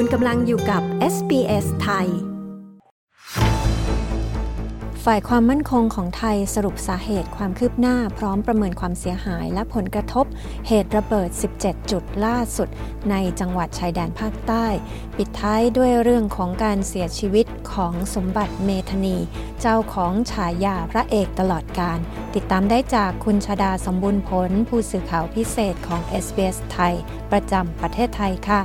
คุณกำลังอยู่กับ SBS ไทย ฝ่ายความมั่นคงของไทยสรุปสาเหตุความคืบหน้าพร้อมประเมินความเสียหายและผลกระทบ เหตุระเบิด 17 จุดล่าสุด ในจังหวัดชายแดนภาคใต้ ปิดท้ายด้วยเรื่องของการเสียชีวิตของสมบัติเมธนี เจ้าของฉายาพระเอกตลอดการ ติดตามได้จากคุณชาดาสมบูรณ์ผล ผู้สื่อข่าวพิเศษของ SBS ไทย ประจำประเทศไทยค่ะ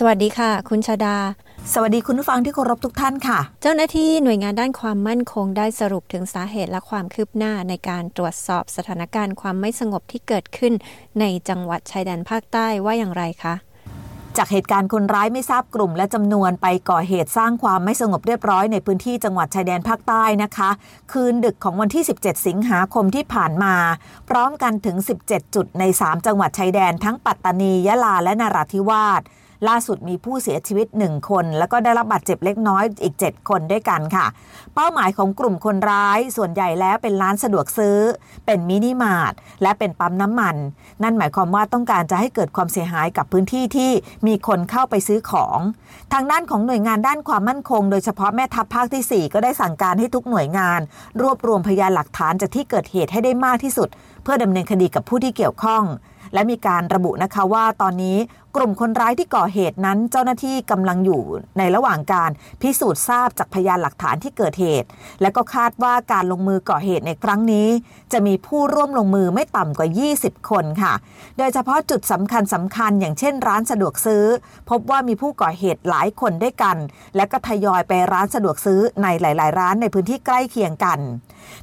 สวัสดีค่ะ คุณชาดา สวัสดีคุณผู้ฟังที่เคารพทุกท่านค่ะ เจ้าหน้าที่หน่วยงานด้านความมั่นคงได้สรุปถึงสาเหตุและความคืบหน้าในการตรวจสอบสถานการณ์ความไม่สงบที่เกิดขึ้น ในจังหวัดชายแดนภาคใต้ว่าอย่างไรคะจากเหตุการณ์คนร้ายไม่ทราบกลุ่มและจำนวนไปก่อเหตุสร้างความไม่สงบเรียบร้อยในพื้นที่จังหวัดชายแดนภาคใต้นะคะ คืนดึกของวันที่ 17 สิงหาคมที่ผ่านมา พร้อมกันถึง 17 จุดใน 3 จังหวัดชายแดนทั้งปัตตานียะลาและนราธิวาส ล่าสุดมีผู้เสียชีวิต 1 คน แล้วก็ได้รับบาดเจ็บเล็กน้อยอีก 7 คนด้วยกันค่ะ เป้าหมายของกลุ่มคนร้ายส่วนใหญ่แล้วเป็นร้านสะดวกซื้อ เป็นมินิมาร์ทและเป็นปั๊มน้ำมัน นั่นหมายความว่าต้องการจะให้เกิดความเสียหายกับพื้นที่ที่มีคนเข้าไปซื้อของ ทางด้านของหน่วยงานด้านความมั่นคง โดยเฉพาะแม่ทัพภาคที่ 4 ก็ได้สั่งการให้ทุกหน่วยงาน รวบรวมพยานหลักฐานจากที่เกิดเหตุให้ได้มากที่สุด เพื่อดำเนินคดีกับผู้ที่เกี่ยวข้องและมีการระบุนะคะว่าตอนนี้ กลุ่มคนร้ายที่ก่อเหตุนั้น เจ้าหน้าที่กำลังอยู่ในระหว่างการพิสูจน์ทราบจากพยานหลักฐานที่เกิดเหตุ และก็คาดว่าการลงมือก่อเหตุในครั้งนี้ จะมีผู้ร่วมลงมือไม่ต่ำกว่า 20 คนค่ะ โดยเฉพาะจุดสำคัญสำคัญอย่างเช่นร้านสะดวกซื้อ พบว่ามีผู้ก่อเหตุหลายคนด้วยกัน และก็ทยอยไปร้านสะดวกซื้อในหลาย ๆ ร้านในพื้นที่ใกล้เคียงกัน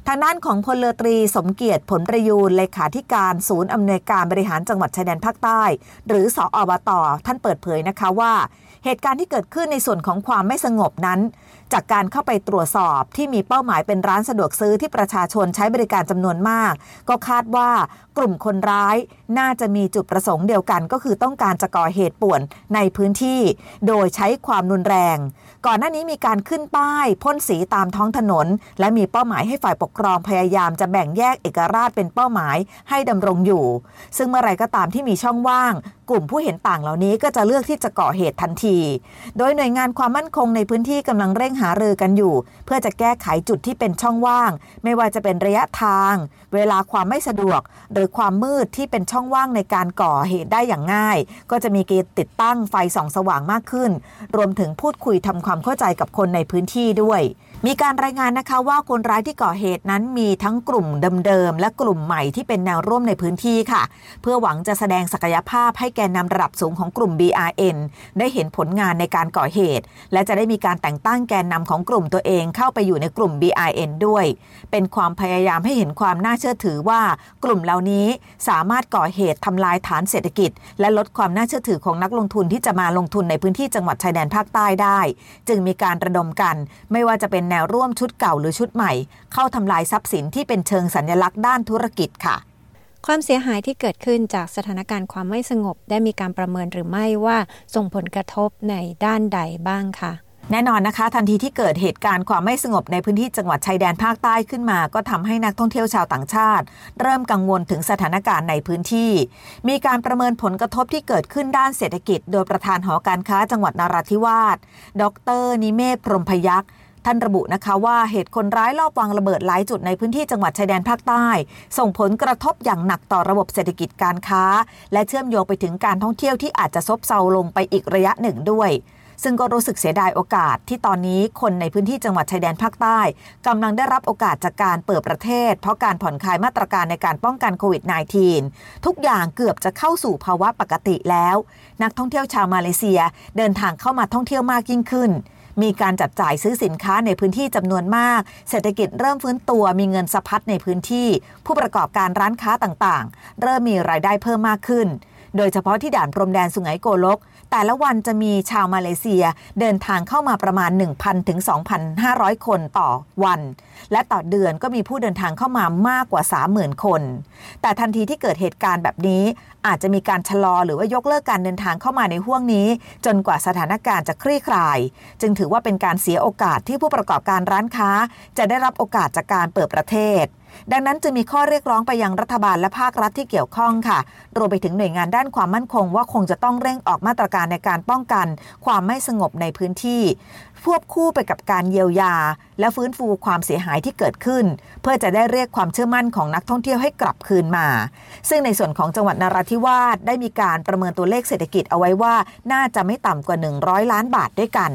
ทางด้านของพลเรือตรีสมเกียรติผลประยูนเลขาธิการศูนย์อำนวยการบริหารจังหวัดชายแดนภาคใต้ หรือสออบตท่านเปิดเผยนะคะว่า เหตุการณ์ที่เกิดขึ้นในส่วนของความไม่สงบนั้น จากการเข้าไปตรวจสอบที่มีเป้าหมายเป็นร้านสะดวกซื้อที่ประชาชนใช้บริการจำนวนมาก ก็คาดว่ากลุ่มคนร้ายน่าจะมีจุดประสงค์เดียวกัน ก็คือต้องการจะก่อเหตุป่วนในพื้นที่ โดยใช้ความรุนแรง ก่อนหน้านี้มีการขึ้นป้ายพ่นสีตามท้องถนน และมีเป้าหมายให้ฝ่ายปกครองพยายามจะแบ่งแยกเอกราชเป็นเป้าหมายให้ดำรงอยู่ ซึ่งเมื่อไรก็ตามที่มีช่องว่าง กลุ่มผู้เห็นต่างเหล่านี้ก็จะเลือกที่จะก่อเหตุทันที โดยหน่วยงานความมั่นคงในพื้นที่กำลังเร่งหาารือกันอยู่ เพื่อจะแก้ไขจุดที่เป็นช่องว่าง ไม่ว่าจะเป็นระยะทาง เวลาความไม่สะดวก หรือความมืดที่เป็นช่องว่างในการก่อเหตุได้อย่างง่าย ก็จะมีเกณฑ์ติดตั้งไฟส่องสว่างมากขึ้น รวมถึงพูดคุยทำความเข้าใจกับคนในพื้นที่ด้วย มีการรายงานนะคะว่าคนร้ายที่ก่อเหตุนั้นมีทั้งกลุ่มเดิมๆและกลุ่มใหม่ที่เป็นแนวร่วมในพื้นที่ค่ะ เพื่อหวังจะแสดงศักยภาพให้แกนนำระดับสูงของกลุ่ม BRN ได้เห็นผลงานในการก่อเหตุ และจะได้มีการแต่งตั้งแกนนำของกลุ่มตัวเองเข้าไปอยู่ในกลุ่ม BRN ด้วย เป็นความพยายามให้เห็นความน่าเชื่อถือว่ากลุ่มเหล่านี้สามารถก่อเหตุทำลายฐานเศรษฐกิจ และลดความน่าเชื่อถือของนักลงทุนที่จะมาลงทุนในพื้นที่จังหวัดชายแดนภาคใต้ได้ จึงมีการระดมกัน ไม่ว่าจะเป็นนวร่วมชุดเก่าหรือชุดใหม่ เข้าทำลายทรัพย์สินที่เป็นเชิงสัญลักษณ์ด้านธุรกิจค่ะ ความเสียหายที่เกิดขึ้นจากสถานการณ์ความไม่สงบ ได้มีการประเมินหรือไม่ว่าส่งผลกระทบในด้านใดบ้างคะแน่นอนนะคะ ทันทีที่เกิดเหตุการณ์ความไม่สงบในพื้นที่จังหวัดชายแดนภาคใต้ขึ้นมา ก็ทำให้นักท่องเที่ยวชาวต่างชาติ เริ่มกังวลถึงสถานการณ์ในพื้นที่ มีการประเมินผลกระทบที่เกิดขึ้นด้านเศรษฐกิจ โดยประธานหอการค้าจังหวัดนาราธิวาส ดร นิเมศพรมพยักษ์ ท่านระบุนะคะว่าเหตุคนร้ายลอบวางระเบิดหลายจุดในพื้นที่จังหวัดชายแดนภาคใต้ ส่งผลกระทบอย่างหนักต่อระบบเศรษฐกิจการค้า และเชื่อมโยงไปถึงการท่องเที่ยวที่อาจจะซบเซาลงไปอีกระยะหนึ่งด้วยซึ่งก็รู้สึกเสียดายโอกาสที่ตอนนี้คนในพื้นที่จังหวัดชายแดนภาคใต้กำลังได้รับโอกาสจากการเปิดประเทศ เพราะการผ่อนคลายมาตรการในการป้องกันโควิด -19 ทุกอย่างเกือบจะเข้าสู่ภาวะปกติแล้ว นักท่องเที่ยวชาวมาเลเซียเดินทางเข้ามาท่องเที่ยวมากยิ่งขึ้น มีการจับจ่ายซื้อสินค้าในพื้นที่จำนวนมาก เศรษฐกิจเริ่มฟื้นตัวมีเงินสะพัดในพื้นที่ ผู้ประกอบการร้านค้าต่างๆ เริ่มมีรายได้เพิ่มมากขึ้น โดยเฉพาะที่ด่านพรมแดนสุไหงโกลก แต่ละวันจะมีชาวมาเลเซียเดินทางเข้ามาประมาณ 1,000 ถึง 2,500 คนต่อวัน และต่อเดือนก็มีผู้เดินทางเข้ามามากกว่า 30,000 คน แต่ทันทีที่เกิดเหตุการณ์แบบนี้ อาจจะมีการชะลอหรือว่ายกเลิกการเดินทางเข้ามาในห่วงนี้ จนกว่าสถานการณ์จะคลี่คลาย จึงถือว่าเป็นการเสียโอกาสที่ผู้ประกอบการร้านค้า จะได้รับโอกาสจากการเปิดประเทศ ดังนั้นจะมีข้อเรียกร้องไปยังรัฐบาลและภาครัฐที่เกี่ยวข้องค่ะ รวมไปถึงหน่วยงานด้านความมั่นคง ว่าคงจะต้องเร่งออกมาตรการในการป้องกัน ความไม่สงบในพื้นที่ควบคู่ไปกับการเยียวยา และฟื้นฟูความเสียหายที่เกิดขึ้น เพื่อจะได้เรียกความเชื่อมั่นของนักท่องเที่ยวให้กลับคืนมา ซึ่งในส่วนของจังหวัดนราธิวาสได้มีการประเมินตัวเลขเศรษฐกิจเอาไว้ว่า น่าจะไม่ต่ำกว่า 100 ล้านบาทด้วยกัน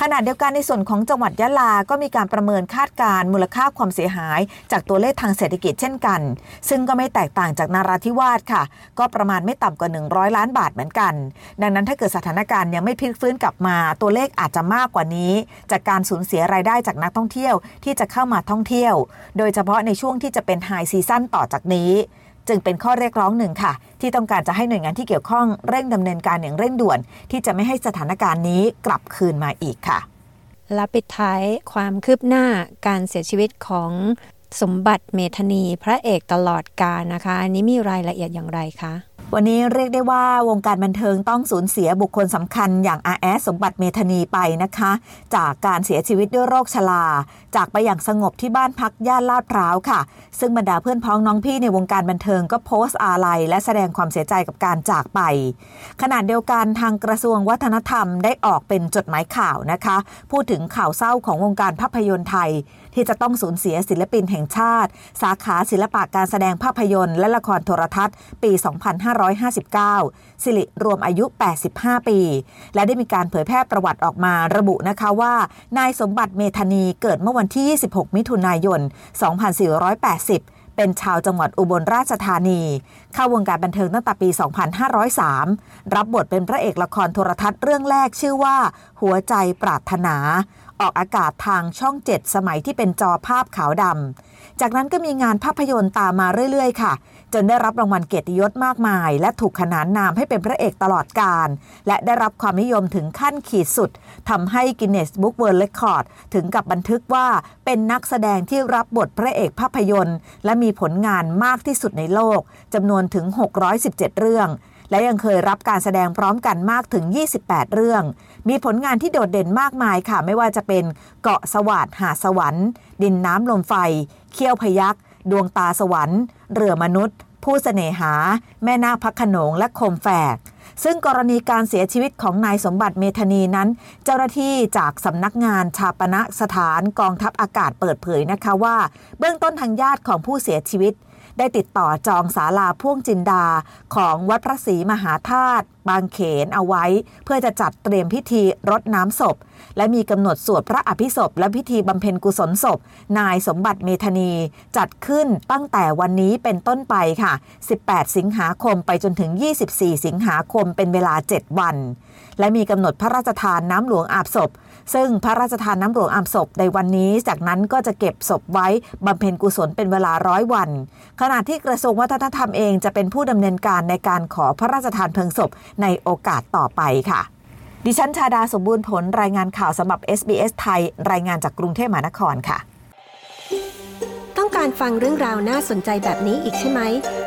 ขณะเดียวกันในส่วนของจังหวัดยะลา ก็มีการประเมินคาดการมูลค่าความเสียหาย จากตัวเลขทางเศรษฐกิจเช่นกัน ซึ่งก็ไม่แตกต่างจากนาราธิวาสค่ะ ก็ประมาณไม่ต่ำกว่า 100 ล้านบาทเหมือนกัน ดังนั้นถ้าเกิดสถานการณ์ยังไม่พลิกฟื้นกลับมา ตัวเลขอาจจะมากกว่านี้ จากการสูญเสียรายได้จากนักท่องเที่ยวที่จะเข้ามาท่องเที่ยว โดยเฉพาะในช่วงที่จะเป็นไฮซีซั่นต่อจากนี้ จึงเป็นข้อเรียกร้องหนึ่งค่ะ ที่ต้องการจะให้หน่วยงานที่เกี่ยวข้องเร่งดำเนินการอย่างเร่งด่วน ที่จะไม่ให้สถานการณ์นี้กลับคืนมาอีกค่ะ และปิดท้ายความคืบหน้าการเสียชีวิตของสมบัติเมธนีพระเอกตลอดกาลนะคะ อันนี้มีรายละเอียดอย่างไรคะ วันนี้เรียกได้ว่าวงการบันเทิงต้องสูญเสียบุคคลสำคัญอย่างอาแอสสมบัติเมธานีไปนะคะ จากการเสียชีวิตด้วยโรคชรา จากไปอย่างสงบที่บ้านพักย่านลาดพร้าวค่ะ ซึ่งบรรดาเพื่อนพ้องน้องพี่ในวงการบันเทิงก็โพสต์อาลัยและแสดงความเสียใจกับการจากไป ขณะเดียวกันทางกระทรวงวัฒนธรรมได้ออกเป็นจดหมายข่าวนะคะ พูดถึงข่าวเศร้าของวงการภาพยนตร์ไทย ที่จะต้องสูญเสียศิลปินแห่งชาติ สาขาศิลปะการแสดงภาพยนตร์ และละครโทรทัศน์ ปี 2559 สิริรวมอายุ 85 ปี และได้มีการเผยแพร่ประวัติออกมาระบุนะคะว่า นายสมบัติเมธานีเกิดเมื่อวันที่ 26 มิถุนายน 2480เป็นชาวจังหวัดอุบลราชธานี เข้าวงการบันเทิงตั้งแต่ปี 2503 รับบทเป็นพระเอกละครโทรทัศน์เรื่องแรกชื่อว่า หัวใจปรารถนา ออกอากาศทางช่องเจ็ดสมัยที่เป็นจอภาพขาวดำ จากนั้นก็มีงานภาพยนตร์ตามมาเรื่อยๆ ค่ะ จนได้รับรางวัลเกียรติยศมากมาย และถูกขนานนามให้เป็นพระเอกตลอดกาลและได้รับความนิยมถึงขั้นขีดสุดทำให้ Guinness Book World Record ถึงกับบันทึกว่าเป็นนักแสดงที่รับบทพระเอกภาพยนตร์ และมีผลงานมากที่สุดในโลกจำนวนถึง 617 เรื่อง และยังเคยรับการแสดงพร้อมกันมากถึง 28 เรื่อง มีผลงานที่โดดเด่นมากมายค่ะ ไม่ว่าจะเป็นเกาะสวาทหาดสวรรค์ ดินน้ำลมไฟ เขี้ยวพยัคฆ์ ดวงตาสวรรค์ เรือมนุษย์ ผู้เสน่หา แม่นาคพักขนงและคมแฝกซึ่งกรณีการเสียชีวิตของนายสมบัติเมธานีนั้น เจ้าหน้าที่จากสำนักงานชาปณะสถานกองทัพอากาศเปิดเผยนะคะว่า เบื้องต้นทางญาติของผู้เสียชีวิต ได้ติดต่อจองศาลาพ่วงจินดาของวัดพระศรีมหาธาตุบางเขนเอาไว้ เพื่อจะจัดเตรียมพิธีรดน้ำศพ และมีกำหนดสวดพระอภิศพ และพิธีบำเพ็ญกุศลศพ นายสมบัติเมธนีจัดขึ้นตั้งแต่วันนี้เป็นต้นไปค่ะ 18 สิงหาคมไปจนถึง 24 สิงหาคมเป็นเวลา 7 วันและมีกำหนดพระราชทานน้ำหลวงอาบศพ ซึ่งพระราชทานน้ำหลวงอาบศพในวันนี้ จากนั้นก็จะเก็บศพไว้บำเพ็ญกุศลเป็นเวลาร้อยวัน ขณะที่กระทรวงวัฒนธรรมเองจะเป็นผู้ดำเนินการในการขอพระราชทานเพลิงศพในโอกาสต่อไปค่ะ ดิฉันชาดาสมบูรณ์ผลรายงานข่าวสำหรับ SBS ไทย รายงานจากกรุงเทพมหานครค่ะ ต้องการฟังเรื่องราวน่าสนใจแบบนี้อีกใช่ไหม